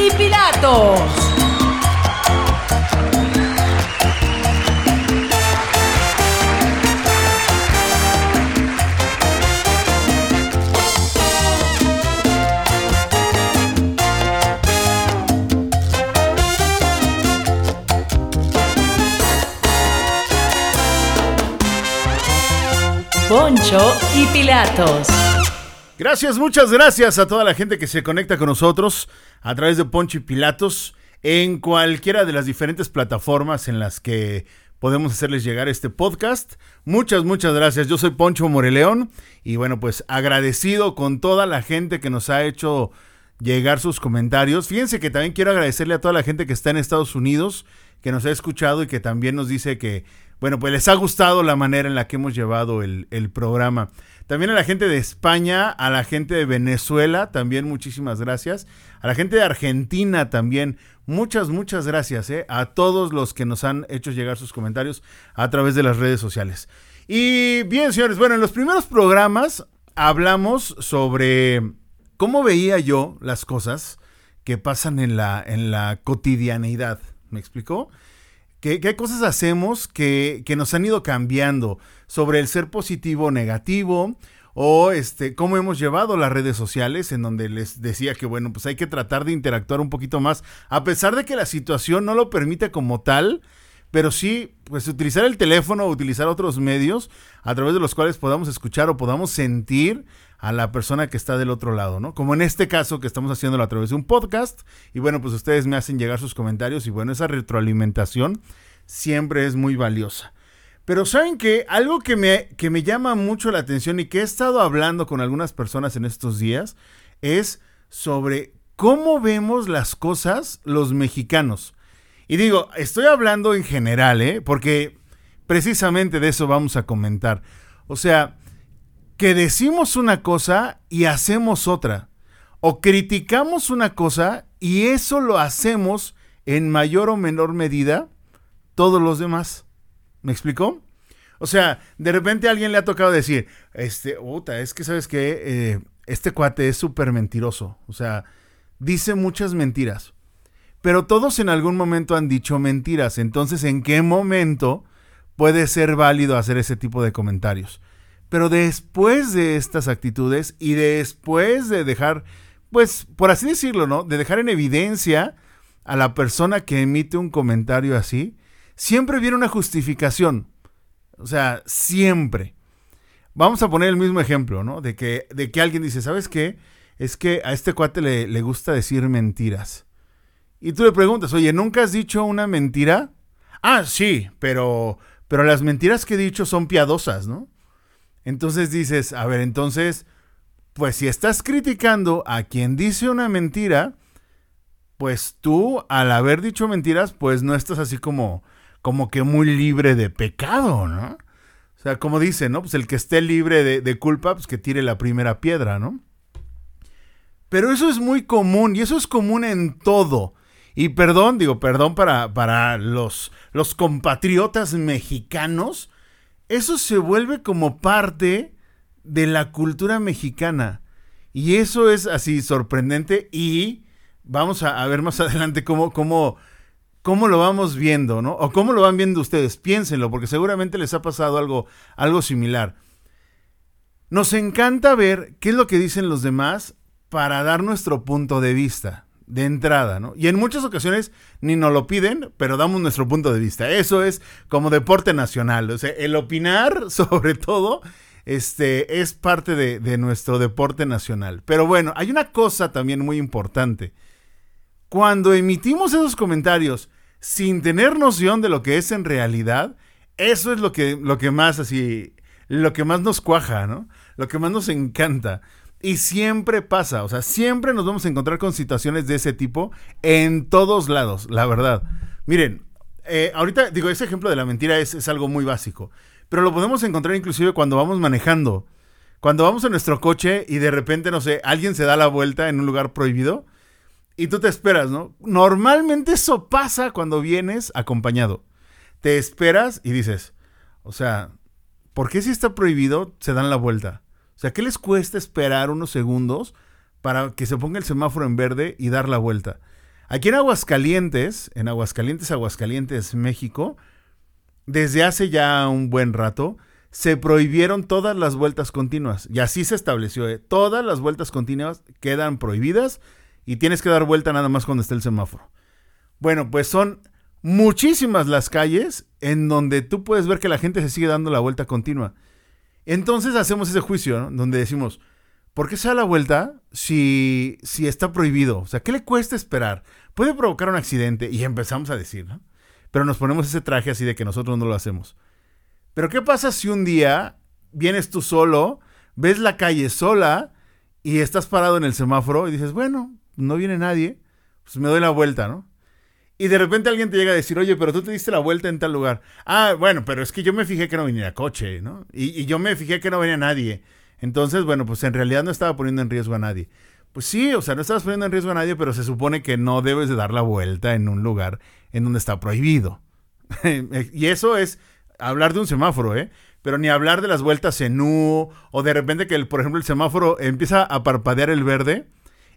y Pilatos. Poncho y Pilatos. Gracias, muchas gracias a toda la gente que se conecta con nosotros a través de Poncho y Pilatos en cualquiera de las diferentes plataformas en las que podemos hacerles llegar este podcast. Muchas, muchas gracias. Yo soy Poncho Moreleón y bueno, pues agradecido con toda la gente que nos ha hecho llegar sus comentarios. Fíjense que también quiero agradecerle a toda la gente que está en Estados Unidos, que nos ha escuchado y que también nos dice que bueno, pues les ha gustado la manera en la que hemos llevado el, programa. También a la gente de España, a la gente de Venezuela, también muchísimas gracias. A la gente de Argentina también, muchas, muchas gracias. ¿eh? A todos los que nos han hecho llegar sus comentarios a través de las redes sociales. Y bien, señores, bueno, en los primeros programas hablamos sobre cómo veía yo las cosas que pasan en la, en la cotidianeidad. ¿Me explicó? ¿Qué, cosas hacemos que, nos han ido cambiando sobre el ser positivo o negativo? O este, cómo hemos llevado las redes sociales, en donde les decía que, bueno, pues hay que tratar de interactuar un poquito más, a pesar de que la situación no lo permite como tal, pero sí, pues utilizar el teléfono o utilizar otros medios a través de los cuales podamos escuchar o podamos sentir a la persona que está del otro lado, ¿no? Como en este caso que estamos haciéndolo a través de un podcast y bueno, pues ustedes me hacen llegar sus comentarios y bueno, esa retroalimentación siempre es muy valiosa. Pero saben que algo que me, que me llama mucho la atención y que he estado hablando con algunas personas en estos días es sobre cómo vemos las cosas los mexicanos. Y digo, estoy hablando en general, ¿eh? Porque precisamente de eso vamos a comentar. O sea, que decimos una cosa y hacemos otra. O criticamos una cosa y eso lo hacemos en mayor o menor medida todos los demás. ¿Me explicó? O sea, de repente a alguien le ha tocado decir, este, puta, es que sabes que eh, este cuate es súper mentiroso. O sea, dice muchas mentiras. Pero todos en algún momento han dicho mentiras. Entonces, ¿en qué momento puede ser válido hacer ese tipo de comentarios? Pero después de estas actitudes y después de dejar, pues, por así decirlo, ¿no? De dejar en evidencia a la persona que emite un comentario así, siempre viene una justificación. O sea, siempre. Vamos a poner el mismo ejemplo, ¿no? De que, de que alguien dice, ¿sabes qué? Es que a este cuate le, le gusta decir mentiras. Y tú le preguntas, oye, ¿nunca has dicho una mentira? Ah, sí, pero, pero las mentiras que he dicho son piadosas, ¿no? Entonces dices, a ver, entonces, pues si estás criticando a quien dice una mentira, pues tú al haber dicho mentiras, pues no estás así como, como que muy libre de pecado, ¿no? O sea, como dice, ¿no? Pues el que esté libre de, culpa, pues que tire la primera piedra, ¿no? Pero eso es muy común y eso es común en todo. Y perdón, digo, perdón para, para los, los compatriotas mexicanos eso se vuelve como parte de la cultura mexicana. Y eso es así sorprendente y vamos a, ver más adelante cómo, cómo, cómo lo vamos viendo, ¿no? O cómo lo van viendo ustedes. Piénsenlo, porque seguramente les ha pasado algo, algo similar. Nos encanta ver qué es lo que dicen los demás para dar nuestro punto de vista de entrada, ¿no? Y en muchas ocasiones ni nos lo piden, pero damos nuestro punto de vista. Eso es como deporte nacional. O sea, el opinar, sobre todo, este, es parte de, de nuestro deporte nacional. Pero bueno, hay una cosa también muy importante. Cuando emitimos esos comentarios sin tener noción de lo que es en realidad, eso es lo que, lo que más así, lo que más nos cuaja, ¿no? Lo que más nos encanta. Y siempre pasa, o sea, siempre nos vamos a encontrar con situaciones de ese tipo en todos lados, la verdad. Miren, eh, ahorita digo, ese ejemplo de la mentira es, es algo muy básico, pero lo podemos encontrar inclusive cuando vamos manejando. Cuando vamos en nuestro coche y de repente, no sé, alguien se da la vuelta en un lugar prohibido y tú te esperas, ¿no? Normalmente eso pasa cuando vienes acompañado. Te esperas y dices, o sea, ¿por qué si está prohibido se dan la vuelta? O sea, ¿qué les cuesta esperar unos segundos para que se ponga el semáforo en verde y dar la vuelta? Aquí en Aguascalientes, en Aguascalientes, Aguascalientes, México, desde hace ya un buen rato, se prohibieron todas las vueltas continuas. Y así se estableció. ¿eh? Todas las vueltas continuas quedan prohibidas y tienes que dar vuelta nada más cuando esté el semáforo. Bueno, pues son muchísimas las calles en donde tú puedes ver que la gente se sigue dando la vuelta continua. Entonces hacemos ese juicio, ¿no? donde decimos, ¿por qué se da la vuelta si, si está prohibido? O sea, ¿qué le cuesta esperar? Puede provocar un accidente y empezamos a decir, ¿no? Pero nos ponemos ese traje así de que nosotros no lo hacemos. Pero ¿qué pasa si un día vienes tú solo, ves la calle sola y estás parado en el semáforo y dices, bueno, no viene nadie, pues me doy la vuelta, ¿no? Y de repente alguien te llega a decir, oye, pero tú te diste la vuelta en tal lugar. Ah, bueno, pero es que yo me fijé que no venía coche, ¿no? Y, yo me fijé que no venía nadie. Entonces, bueno, pues en realidad no estaba poniendo en riesgo a nadie. Pues sí, o sea, no estabas poniendo en riesgo a nadie, pero se supone que no debes de dar la vuelta en un lugar en donde está prohibido. y eso es hablar de un semáforo, ¿eh? Pero ni hablar de las vueltas en U o de repente que, por ejemplo, el semáforo empieza a parpadear el verde.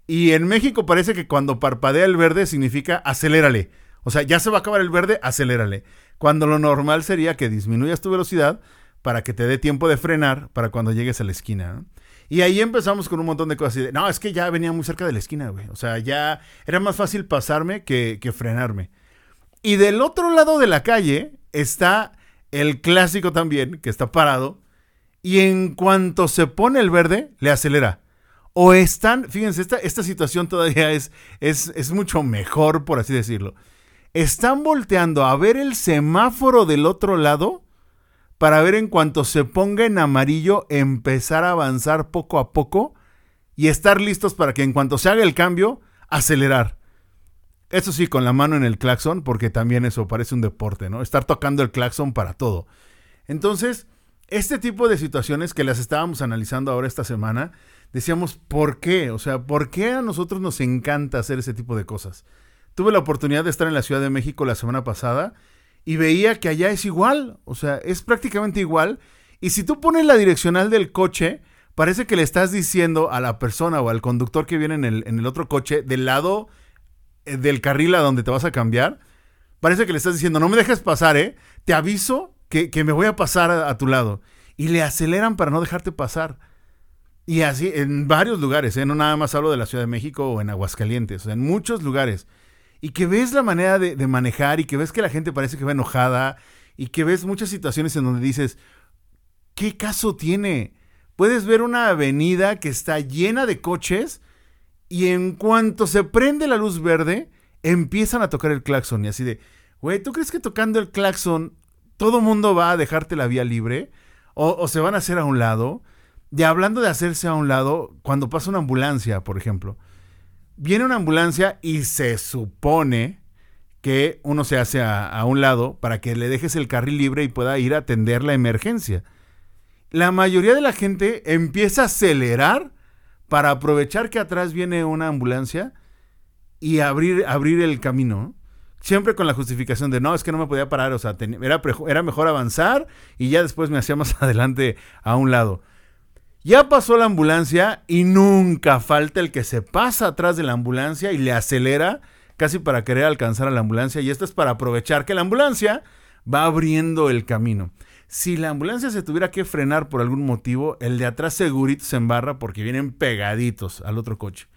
Y en México parece que cuando parpadea el verde significa acelérale. O sea, ya se va a acabar el verde, acelérale. Cuando lo normal sería que disminuyas tu velocidad para que te dé tiempo de frenar para cuando llegues a la esquina. ¿no? Y ahí empezamos con un montón de cosas. De, no, es que ya venía muy cerca de la esquina, güey. O sea, ya era más fácil pasarme que frenarme. Y del otro lado de la calle está el clásico también, que está parado, y en cuanto se pone el verde, le acelera. O están, fíjense, esta, esta situación todavía es, es, es mucho mejor, por así decirlo. Están volteando a ver el semáforo del otro lado para ver en cuanto se ponga en amarillo, empezar a avanzar poco a poco y estar listos para que en cuanto se haga el cambio, acelerar. Eso sí, con la mano en el claxon, porque también eso parece un deporte, ¿no? Estar tocando el claxon para todo. Entonces, este tipo de situaciones que las estábamos analizando ahora esta semana, decíamos, ¿por qué? O sea, ¿por qué a nosotros nos encanta hacer ese tipo de cosas? Tuve la oportunidad de estar en la Ciudad de México la semana pasada y veía que allá es igual, o sea, es prácticamente igual. Y si tú pones la direccional del coche, parece que le estás diciendo a la persona o al conductor que viene en el, en el otro coche del lado eh, del carril a donde te vas a cambiar, parece que le estás diciendo, no me dejes pasar, ¿eh? Te aviso que, me voy a pasar a, tu lado. Y le aceleran para no dejarte pasar. Y así, en varios lugares, ¿eh? No nada más hablo de la Ciudad de México o en Aguascalientes, en muchos lugares. Y que ves la manera de, de manejar y que ves que la gente parece que va enojada y que ves muchas situaciones en donde dices, ¿qué caso tiene? Puedes ver una avenida que está llena de coches y en cuanto se prende la luz verde, empiezan a tocar el claxon. Y así de, güey, ¿tú crees que tocando el claxon todo mundo va a dejarte la vía libre? O, se van a hacer a un lado. Y hablando de hacerse a un lado, cuando pasa una ambulancia, por ejemplo, viene una ambulancia y se supone que uno se hace a, a, un lado para que le dejes el carril libre y pueda ir a atender la emergencia. La mayoría de la gente empieza a acelerar para aprovechar que atrás viene una ambulancia y abrir, abrir el camino. Siempre con la justificación de no, es que no me podía parar, o sea, era, era mejor avanzar y ya después me hacía más adelante a un lado. Ya pasó la ambulancia y nunca falta el que se pasa atrás de la ambulancia y le acelera casi para querer alcanzar a la ambulancia. Y esto es para aprovechar que la ambulancia va abriendo el camino. Si la ambulancia se tuviera que frenar por algún motivo, el de atrás segurito se embarra porque vienen pegaditos al otro coche.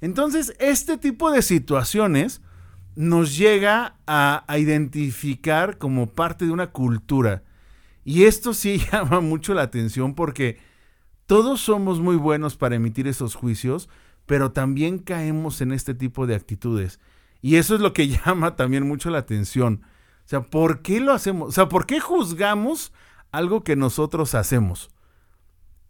Entonces, este tipo de situaciones nos llega a, identificar como parte de una cultura. Y esto sí llama mucho la atención porque todos somos muy buenos para emitir esos juicios, pero también caemos en este tipo de actitudes. Y eso es lo que llama también mucho la atención. O sea, ¿por qué lo hacemos? O sea, ¿por qué juzgamos algo que nosotros hacemos?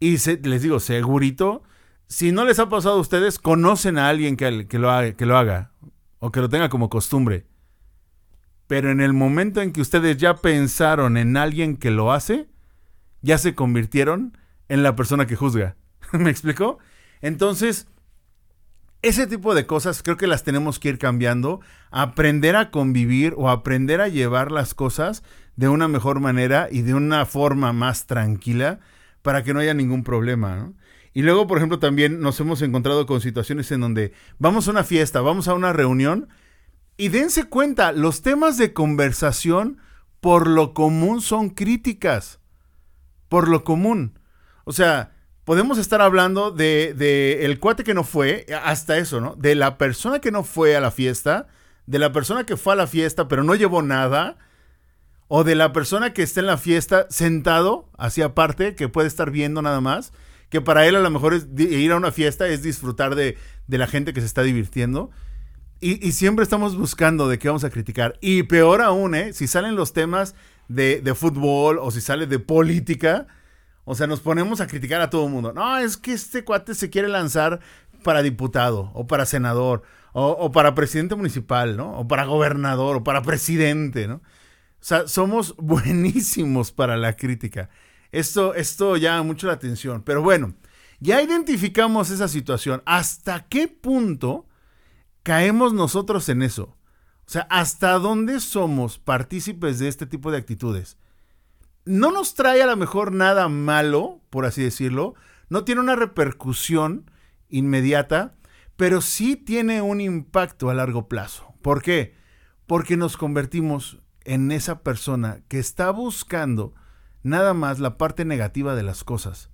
Y les digo, segurito, si no les ha pasado a ustedes, conocen a alguien que, lo que lo haga o que lo tenga como costumbre. Pero en el momento en que ustedes ya pensaron en alguien que lo hace, ya se convirtieron en la persona que juzga. ¿Me explicó? Entonces, ese tipo de cosas creo que las tenemos que ir cambiando, aprender a convivir o aprender a llevar las cosas de una mejor manera y de una forma más tranquila para que no haya ningún problema. Y luego, por ejemplo, también nos hemos encontrado con situaciones en donde vamos a una fiesta, vamos a una reunión Y dense cuenta, los temas de conversación por lo común son críticas. Por lo común. O sea, podemos estar hablando de, el cuate que no fue, hasta eso, ¿no? De la persona que no fue a la fiesta, de la persona que fue a la fiesta pero no llevó nada, o de la persona que está en la fiesta sentado hacia aparte, que puede estar viendo nada más, que para él a lo mejor es ir a una fiesta es disfrutar de, la gente que se está divirtiendo. Y, siempre estamos buscando de qué vamos a criticar. Y peor aún, ¿eh? Si salen los temas de, fútbol o si sale de política, o sea, nos ponemos a criticar a todo el mundo. No, es que este cuate se quiere lanzar para diputado o para senador o, o para presidente municipal, ¿no? O para gobernador o para presidente, ¿no? O sea, somos buenísimos para la crítica. Esto, esto llama mucho la atención. Pero bueno, ya identificamos esa situación. ¿Hasta qué punto caemos nosotros en eso? O sea, ¿hasta dónde somos partícipes de este tipo de actitudes? No nos trae a lo mejor nada malo, por así decirlo. No tiene una repercusión inmediata, pero sí tiene un impacto a largo plazo. ¿Por qué? Porque nos convertimos en esa persona que está buscando nada más la parte negativa de las cosas.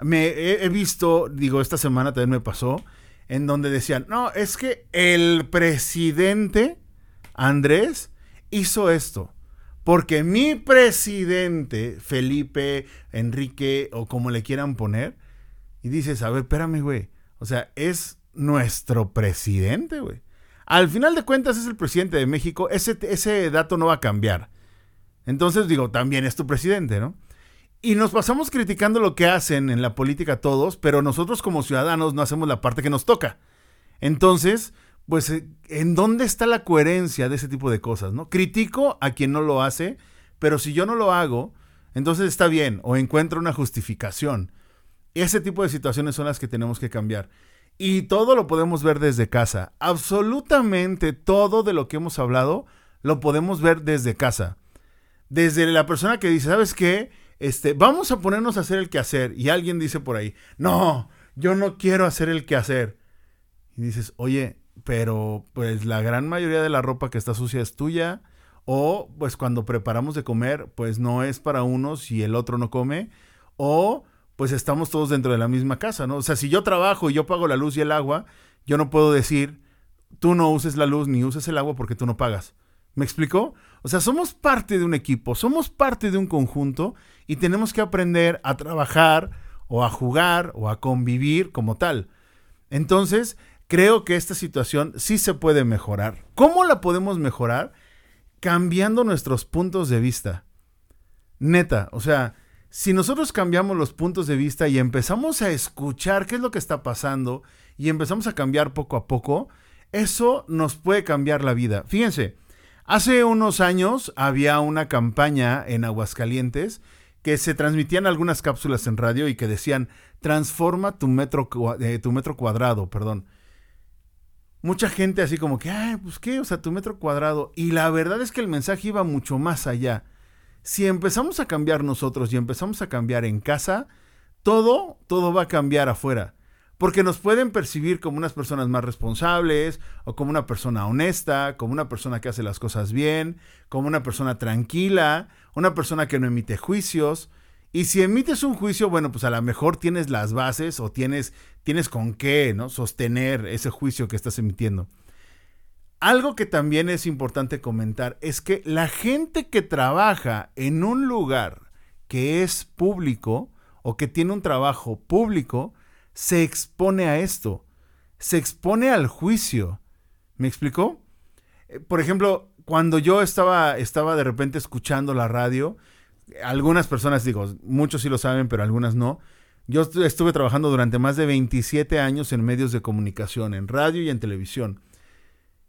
Me he, he, visto, digo, esta semana también me pasó, en donde decían, no, es que el presidente Andrés hizo esto. Porque mi presidente, Felipe, Enrique, o como le quieran poner, y dices, a ver, espérame, güey. O sea, es nuestro presidente, güey. Al final de cuentas es el presidente de México, ese, ese dato no va a cambiar. Entonces digo, también es tu presidente, ¿no? Y nos pasamos criticando lo que hacen en la política todos, pero nosotros como ciudadanos no hacemos la parte que nos toca. Entonces, pues, ¿en dónde está la coherencia de ese tipo de cosas, no? Critico a quien no lo hace, pero si yo no lo hago, entonces está bien, o encuentro una justificación. Ese tipo de situaciones son las que tenemos que cambiar. Y todo lo podemos ver desde casa. Absolutamente todo de lo que hemos hablado lo podemos ver desde casa. Desde la persona que dice, ¿sabes qué? Este, vamos a ponernos a hacer el quehacer. Y alguien dice por ahí, no, yo no quiero hacer el quehacer. Y dices, oye, pero pues la gran mayoría de la ropa que está sucia es tuya. O pues cuando preparamos de comer, pues no es para unos y el otro no come. O pues estamos todos dentro de la misma casa, ¿no? O sea, si yo trabajo y yo pago la luz y el agua, yo no puedo decir, tú no uses la luz ni uses el agua porque tú no pagas. ¿Me explicó? O sea, somos parte de un equipo, somos parte de un conjunto y tenemos que aprender a trabajar o a jugar o a convivir como tal. Entonces, creo que esta situación sí se puede mejorar. ¿Cómo la podemos mejorar? Cambiando nuestros puntos de vista. Neta, o sea, si nosotros cambiamos los puntos de vista y empezamos a escuchar qué es lo que está pasando y empezamos a cambiar poco a poco, eso nos puede cambiar la vida. Fíjense, hace unos años había una campaña en Aguascalientes que se transmitían algunas cápsulas en radio y que decían, transforma tu metro, eh, tu metro cuadrado, perdón. Mucha gente así como que, ay, pues qué, o sea, tu metro cuadrado. Y la verdad es que el mensaje iba mucho más allá si empezamos a cambiar nosotros y empezamos a cambiar en casa, todo, todo va a cambiar afuera. Porque nos pueden percibir como unas personas más responsables, o como una persona honesta, como una persona que hace las cosas bien, como una persona tranquila, una persona que no emite juicios. Y si emites un juicio, bueno, pues a lo mejor tienes las bases o tienes, tienes con qué, ¿no? Sostener ese juicio que estás emitiendo. Algo que también es importante comentar es que la gente que trabaja en un lugar que es público o que tiene un trabajo público se expone a esto, se expone al juicio. ¿Me explicó? Eh, por ejemplo, cuando yo estaba, estaba de repente escuchando la radio, algunas personas, digo, muchos sí lo saben, pero algunas no. Yo estuve trabajando durante más de 27 años en medios de comunicación, en radio y en televisión.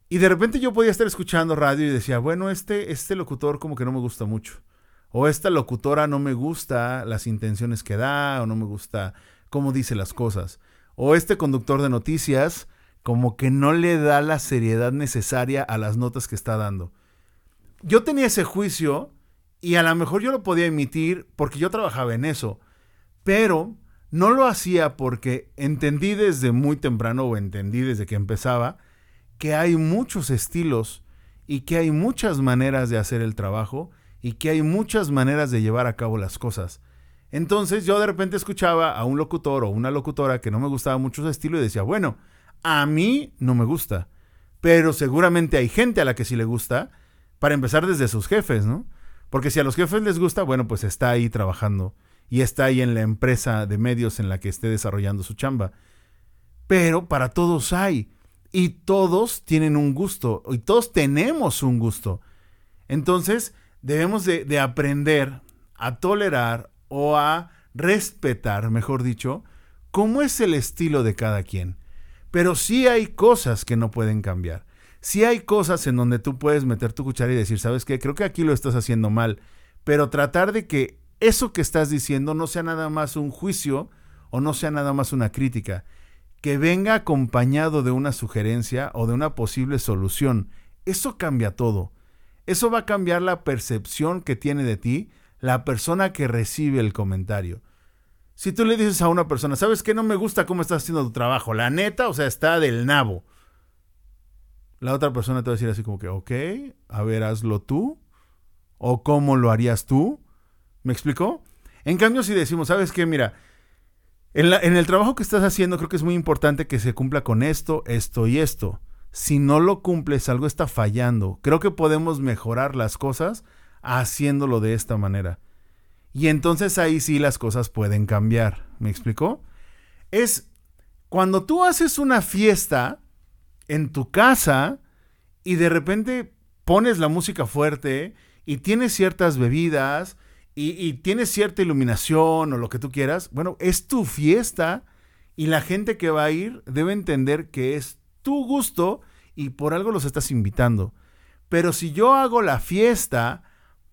Y de repente yo podía estar escuchando radio y decía, bueno, este, este locutor como que no me gusta mucho. O esta locutora no me gusta las intenciones que da, o no me gusta cómo dice las cosas. O este conductor de noticias como que no le da la seriedad necesaria a las notas que está dando. Yo tenía ese juicio y a lo mejor yo lo podía emitir porque yo trabajaba en eso, pero no lo hacía porque entendí desde muy temprano o entendí desde que empezaba que hay muchos estilos y que hay muchas maneras de hacer el trabajo y que hay muchas maneras de llevar a cabo las cosas. Entonces yo de repente escuchaba a un locutor o una locutora que no me gustaba mucho su estilo y decía, bueno, a mí no me gusta, pero seguramente hay gente a la que sí le gusta, para empezar desde sus jefes, ¿no? Porque si a los jefes les gusta, bueno, pues está ahí trabajando y está ahí en la empresa de medios en la que esté desarrollando su chamba. Pero para todos hay. Y todos tienen un gusto. Y todos tenemos un gusto. Entonces, debemos de, de aprender a tolerar o a respetar, mejor dicho, cómo es el estilo de cada quien. Pero sí hay cosas que no pueden cambiar. Sí hay cosas en donde tú puedes meter tu cuchara y decir, ¿sabes qué? Creo que aquí lo estás haciendo mal. Pero tratar de que eso que estás diciendo no sea nada más un juicio o no sea nada más una crítica. Que venga acompañado de una sugerencia o de una posible solución. Eso cambia todo. Eso va a cambiar la percepción que tiene de ti la persona que recibe el comentario. Si tú le dices a una persona, ¿sabes qué? No me gusta cómo estás haciendo tu trabajo. La neta, o sea, está del nabo la otra persona te va a decir así como que, ok, a ver, hazlo tú. O cómo lo harías tú. ¿Me explicó? En cambio, si decimos, ¿sabes qué? Mira, en, en, el trabajo que estás haciendo creo que es muy importante que se cumpla con esto, esto y esto. Si no lo cumples, algo está fallando. Creo que podemos mejorar las cosas haciéndolo de esta manera. Y entonces ahí sí las cosas pueden cambiar. ¿Me explicó? Es cuando tú haces una fiesta, en tu casa y de repente pones la música fuerte y tienes ciertas bebidas y, tienes cierta iluminación o lo que tú quieras, bueno, es tu fiesta y la gente que va a ir debe entender que es tu gusto y por algo los estás invitando. Pero si yo hago la fiesta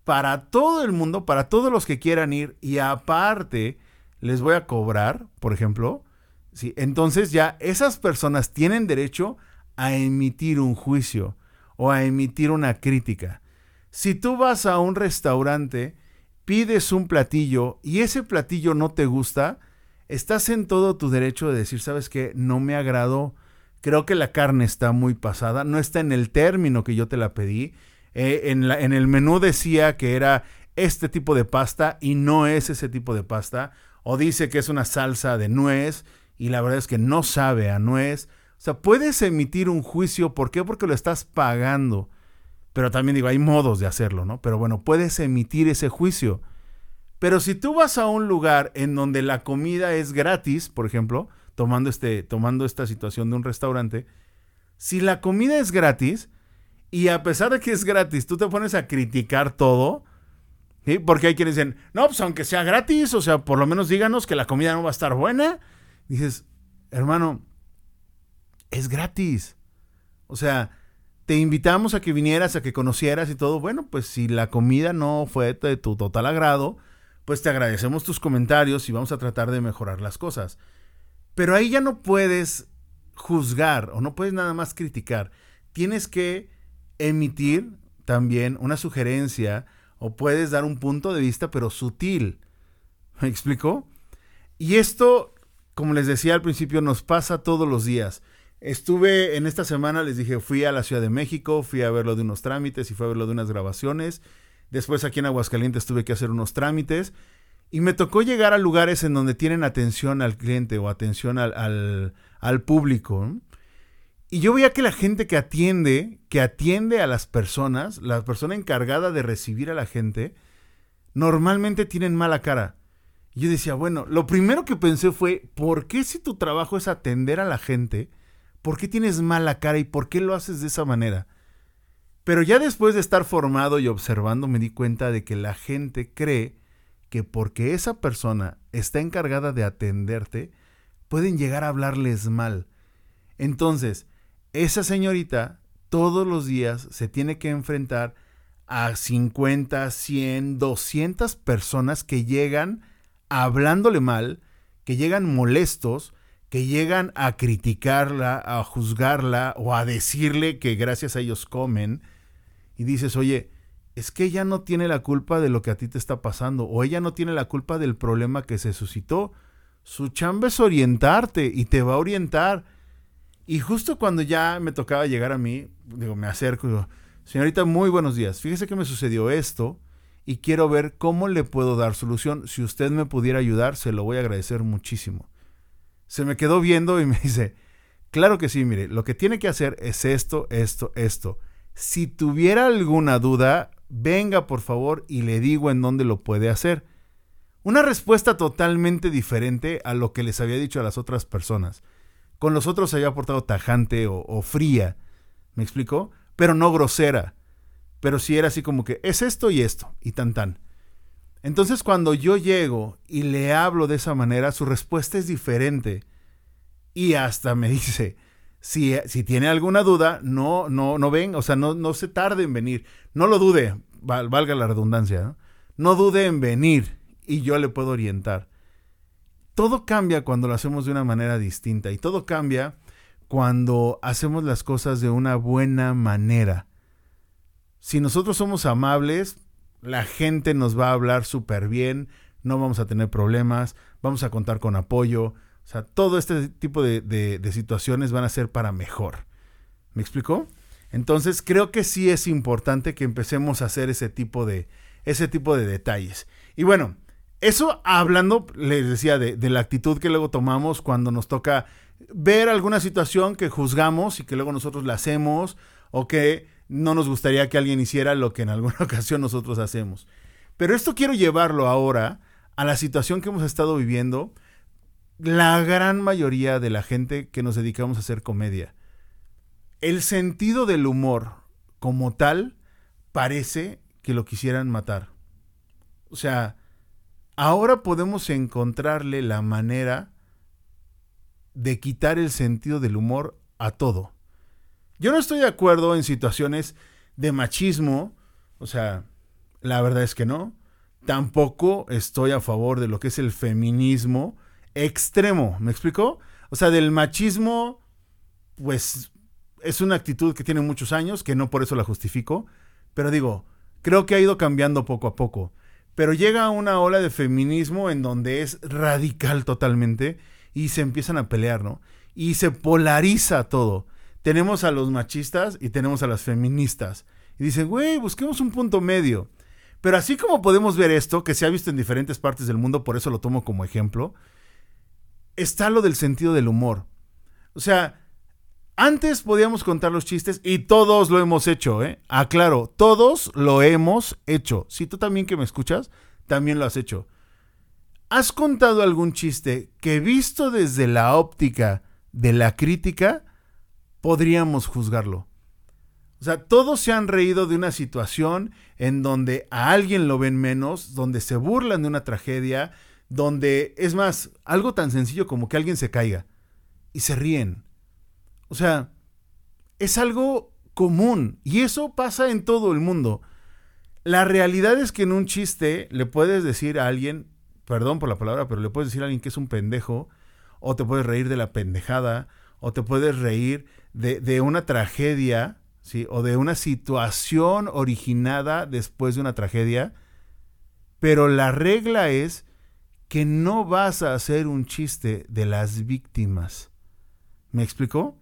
para todo el mundo, para todos los que quieran ir y aparte les voy a cobrar, por ejemplo, ¿sí? entonces ya esas personas tienen derecho a emitir un juicio o a emitir una crítica. Si tú vas a un restaurante, pides un platillo y ese platillo no te gusta, estás en todo tu derecho de decir, ¿sabes qué? No me agradó. Creo que la carne está muy pasada, no está en el término que yo te la pedí. Eh, en, en el menú decía que era este tipo de pasta y no es ese tipo de pasta. O dice que es una salsa de nuez y la verdad es que no sabe a nuez. O sea, puedes emitir un juicio, ¿por qué? Porque lo estás pagando. Pero también digo, hay modos de hacerlo, ¿no? Pero bueno, puedes emitir ese juicio. Pero si tú vas a un lugar en donde la comida es gratis, por ejemplo, tomando, este, tomando esta situación de un restaurante, si la comida es gratis y a pesar de que es gratis, tú te pones a criticar todo, ¿sí? Porque hay quienes dicen, no, pues aunque sea gratis, o sea, por lo menos díganos que la comida no va a estar buena. Dices, hermano, es gratis. O sea, te invitamos a que vinieras, a que conocieras y todo. Bueno, pues si la comida no fue de tu total agrado, pues te agradecemos tus comentarios y vamos a tratar de mejorar las cosas. Pero ahí ya no puedes juzgar o no puedes nada más criticar. Tienes que emitir también una sugerencia o puedes dar un punto de vista, pero sutil. ¿Me explicó? Y esto, como les decía al principio, nos pasa todos los días. Estuve en esta semana, les dije, fui a la Ciudad de México, fui a ver lo de unos trámites y fui a ver lo de unas grabaciones. Después aquí en Aguascalientes tuve que hacer unos trámites. Y me tocó llegar a lugares en donde tienen atención al cliente o atención al, al, público. Y yo veía que la gente que atiende, que atiende a las personas, la persona encargada de recibir a la gente, normalmente tienen mala cara. Y yo decía, bueno, lo primero que pensé fue, ¿por qué si tu trabajo es atender a la gente? ¿Por qué tienes mala cara y por qué lo haces de esa manera? Pero ya después de estar formado y observando me di cuenta de que la gente cree que porque esa persona está encargada de atenderte, pueden llegar a hablarles mal. Entonces, esa señorita todos los días se tiene que enfrentar a 50, 100, 200 personas que llegan hablándole mal, que llegan molestos, que llegan a criticarla, a juzgarla o a decirle que gracias a ellos comen y dices, oye, es que ella no tiene la culpa de lo que a ti te está pasando o ella no tiene la culpa del problema que se suscitó. Su chamba es orientarte y te va a orientar. Y justo cuando ya me tocaba llegar a mí, digo, me acerco y digo, señorita, muy buenos días. Fíjese que me sucedió esto y quiero ver cómo le puedo dar solución. Si usted me pudiera ayudar, se lo voy a agradecer muchísimo. Se me quedó viendo y me dice, claro que sí, mire, lo que tiene que hacer es esto, esto, esto. Si tuviera alguna duda, venga por favor y le digo en dónde lo puede hacer. Una respuesta totalmente diferente a lo que les había dicho a las otras personas. Con los otros se había portado tajante o, o fría, ¿me explicó? Pero no grosera. Pero sí era así como que es esto y esto, y tan tan. Entonces cuando yo llego y le hablo de esa manera, su respuesta es diferente. Y hasta me dice, si, si tiene alguna duda, no, no, no ven, o sea, no, no se tarde en venir. No lo dude, valga la redundancia, ¿no? no dude en venir y yo le puedo orientar. Todo cambia cuando lo hacemos de una manera distinta y todo cambia cuando hacemos las cosas de una buena manera. Si nosotros somos amables, la gente nos va a hablar súper bien, no vamos a tener problemas, vamos a contar con apoyo. O sea, todo este tipo de, de, situaciones van a ser para mejor. ¿Me explicó? Entonces creo que sí es importante que empecemos a hacer ese tipo de, ese tipo de detalles. Y bueno, eso hablando, les decía, de, de, la actitud que luego tomamos cuando nos toca ver alguna situación que juzgamos y que luego nosotros la hacemos o que no nos gustaría que alguien hiciera lo que en alguna ocasión nosotros hacemos. Pero esto quiero llevarlo ahora a la situación que hemos estado viviendo la gran mayoría de la gente que nos dedicamos a hacer comedia el sentido del humor como tal parece que lo quisieran matar. O sea, ahora podemos encontrarle la manera de quitar el sentido del humor a todo. Yo no estoy de acuerdo en situaciones de machismo, o sea, la verdad es que no. Tampoco estoy a favor de lo que es el feminismo extremo, ¿me explicó? O sea, del machismo, pues es una actitud que tiene muchos años, que no por eso la justifico, pero digo, creo que ha ido cambiando poco a poco. Pero llega una ola de feminismo en donde es radical totalmente y se empiezan a pelear, ¿no? Y se polariza todo. Tenemos a los machistas y tenemos a las feministas. Y dicen, güey, busquemos un punto medio. Pero así como podemos ver esto, que se ha visto en diferentes partes del mundo, por eso lo tomo como ejemplo, está lo del sentido del humor. O sea, antes podíamos contar los chistes y todos lo hemos hecho, ¿eh? Aclaro, todos lo hemos hecho. Si tú también que me escuchas, también lo has hecho. ¿Has contado algún chiste que visto desde la óptica de la crítica, podríamos juzgarlo? O sea, todos se han reído de una situación en donde a alguien lo ven menos, donde se burlan de una tragedia, donde es más, algo tan sencillo como que alguien se caiga y se ríen o sea, es algo común y eso pasa en todo el mundo. La realidad es que en un chiste le puedes decir a alguien, perdón por la palabra, pero le puedes decir a alguien que es un pendejo, o te puedes reír de la pendejada, o te puedes reír de, de una tragedia, ¿sí? o de una situación originada después de una tragedia, pero la regla es que no vas a hacer un chiste de las víctimas. ¿Me explicó?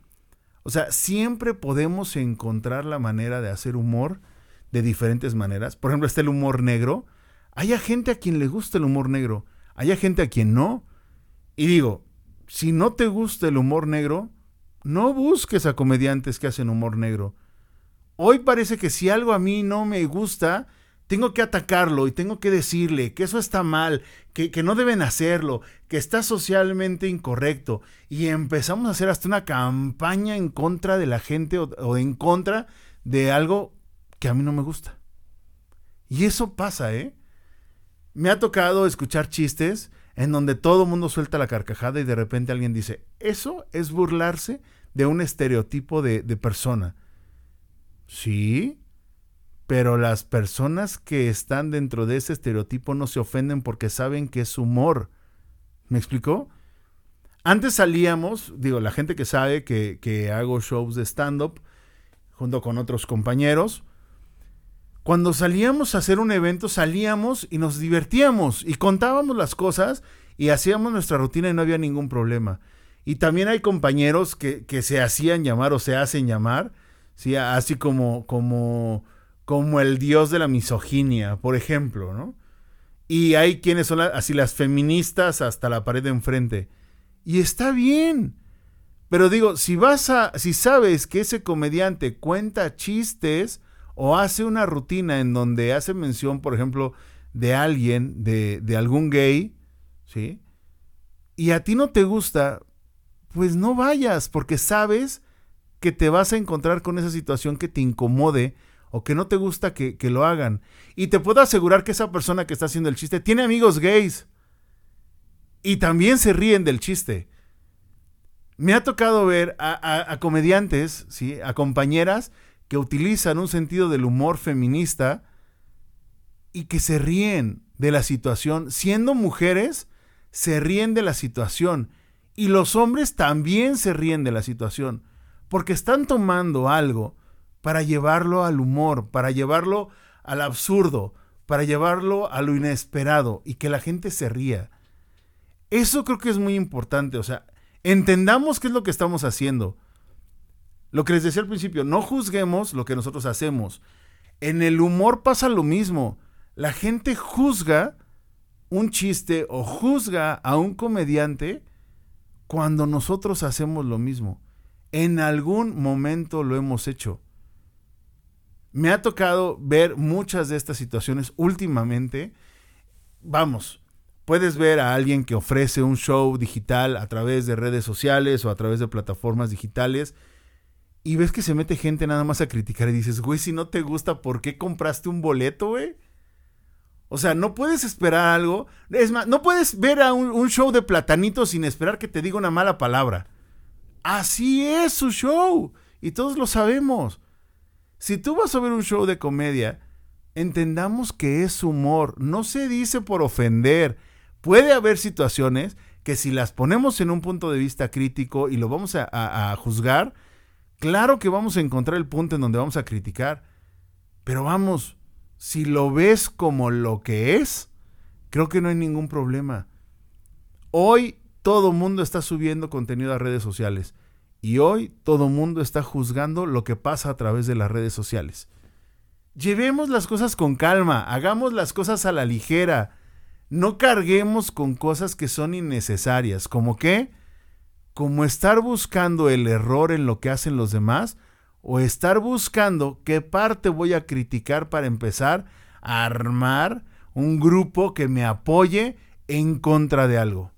O sea, siempre podemos encontrar la manera de hacer humor de diferentes maneras. Por ejemplo, está el humor negro. Hay gente a quien le gusta el humor negro, hay gente a quien no. Y digo, si no te gusta el humor negro, no busques a comediantes que hacen humor negro. Hoy parece que si algo a mí no me gusta, tengo que atacarlo y tengo que decirle que eso está mal, que, que, no deben hacerlo, que está socialmente incorrecto. Y empezamos a hacer hasta una campaña en contra de la gente o, o, en contra de algo que a mí no me gusta. Y eso pasa, ¿eh? Me ha tocado escuchar chistes en donde todo el mundo suelta la carcajada y de repente alguien dice, eso es burlarse de un estereotipo de, de persona. Sí, pero las personas que están dentro de ese estereotipo no se ofenden porque saben que es humor. ¿Me explicó? Antes salíamos, digo, la gente que sabe que, que hago shows de stand-up junto con otros compañeros, cuando salíamos a hacer un evento, salíamos y nos divertíamos y contábamos las cosas y hacíamos nuestra rutina y no había ningún problema. Y también hay compañeros que, que se hacían llamar o se hacen llamar, ¿sí? así como, como, como el dios de la misoginia, por ejemplo, ¿no? Y hay quienes son así las feministas hasta la pared de enfrente. Y está bien. Pero digo, si vas a, si sabes que ese comediante cuenta chistes o hace una rutina en donde hace mención, por ejemplo, de alguien, de, de algún gay, ¿sí? Y a ti no te gusta, pues no vayas, porque sabes que te vas a encontrar con esa situación que te incomode o que no te gusta que, que, lo hagan. Y te puedo asegurar que esa persona que está haciendo el chiste tiene amigos gays. Y también se ríen del chiste. Me ha tocado ver a, a, comediantes, ¿sí? a compañeras que utilizan un sentido del humor feminista y que se ríen de la situación. Siendo mujeres, se ríen de la situación. Y los hombres también se ríen de la situación. Porque están tomando algo para llevarlo al humor, para llevarlo al absurdo, para llevarlo a lo inesperado y que la gente se ría. Eso creo que es muy importante. O sea, Entendamos qué es lo que estamos haciendo. Lo que les decía al principio, no juzguemos lo que nosotros hacemos. En el humor pasa lo mismo. La gente juzga un chiste o juzga a un comediante cuando nosotros hacemos lo mismo. En algún momento lo hemos hecho. Me ha tocado ver muchas de estas situaciones últimamente. Vamos, puedes ver a alguien que ofrece un show digital a través de redes sociales o a través de plataformas digitales y ves que se mete gente nada más a criticar y dices, güey, si no te gusta, ¿por qué compraste un boleto, güey? O sea, no puedes esperar algo. Es más, no puedes ver a un, show de platanito sin esperar que te diga una mala palabra. Así es su show. Y todos lo sabemos. Si tú vas a ver un show de comedia, entendamos que es humor. No se dice por ofender puede haber situaciones que si las ponemos en un punto de vista crítico y lo vamos a, juzgar, claro que vamos a encontrar el punto en donde vamos a criticar. Pero vamos, si lo ves como lo que es, creo que no hay ningún problema. Hoy todo mundo está subiendo contenido a redes sociales y hoy todo mundo está juzgando lo que pasa a través de las redes sociales. Llevemos las cosas con calma, hagamos las cosas a la ligera no carguemos con cosas que son innecesarias, como qué? Como estar buscando el error en lo que hacen los demás o estar buscando qué parte voy a criticar para empezar a armar un grupo que me apoye en contra de algo.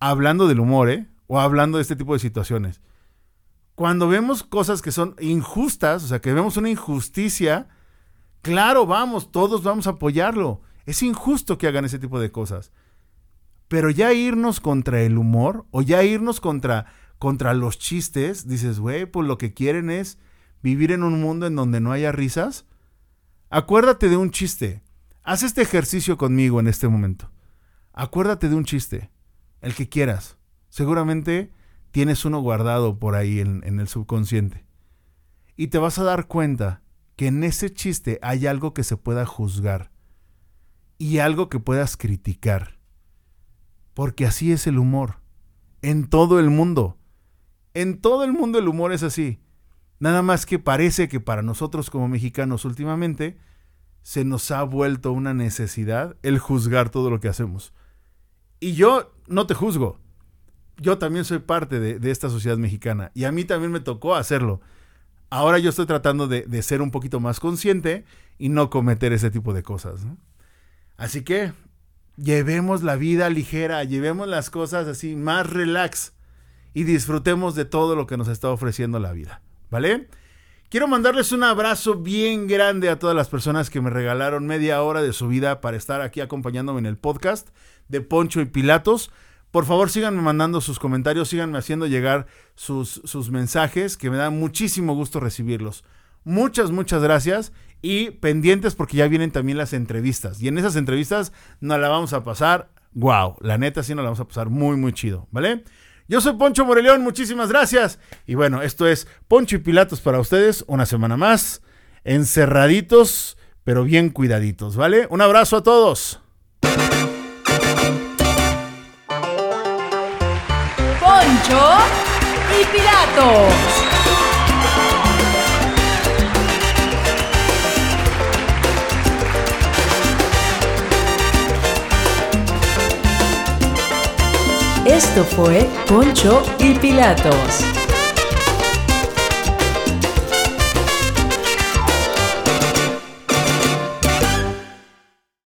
Hablando del humor, ¿eh? O hablando de este tipo de situaciones. Cuando vemos cosas que son injustas, o sea, que vemos una injusticia, claro, vamos, todos vamos a apoyarlo es injusto que hagan ese tipo de cosas. Pero ya irnos contra el humor o ya irnos contra, contra los chistes, dices, güey, pues lo que quieren es vivir en un mundo en donde no haya risas. Acuérdate de un chiste. Haz este ejercicio conmigo en este momento. Acuérdate de un chiste, el que quieras. Seguramente tienes uno guardado por ahí en, en el subconsciente. Y te vas a dar cuenta que en ese chiste hay algo que se pueda juzgar y algo que puedas criticar. Porque así es el humor. En todo el mundo. En todo el mundo el humor es así. Nada más que parece que para nosotros como mexicanos últimamente se nos ha vuelto una necesidad el juzgar todo lo que hacemos. Y yo no te juzgo. Yo también soy parte de, esta sociedad mexicana y a mí también me tocó hacerlo. Ahora yo estoy tratando de, ser un poquito más consciente y no cometer ese tipo de cosas. Así que llevemos la vida ligera, llevemos las cosas así más relax y disfrutemos de todo lo que nos está ofreciendo la vida, ¿vale? Quiero mandarles un abrazo bien grande a todas las personas que me regalaron media hora de su vida para estar aquí acompañándome en el podcast de Poncho y Pilatos. Por favor, síganme mandando sus comentarios, síganme haciendo llegar sus, sus mensajes, que me da muchísimo gusto recibirlos. Muchas, muchas gracias y pendientes porque ya vienen también las entrevistas. Y en esas entrevistas nos la vamos a pasar, wow, la neta sí nos la vamos a pasar muy, muy chido, ¿vale? Yo soy Poncho Moreleón, muchísimas gracias. Y bueno, esto es Poncho y Pilatos para ustedes, una semana más, encerraditos, pero bien cuidaditos, ¿vale? Un abrazo a todos. Poncho y Pilatos. Esto fue Poncho y Pilatos.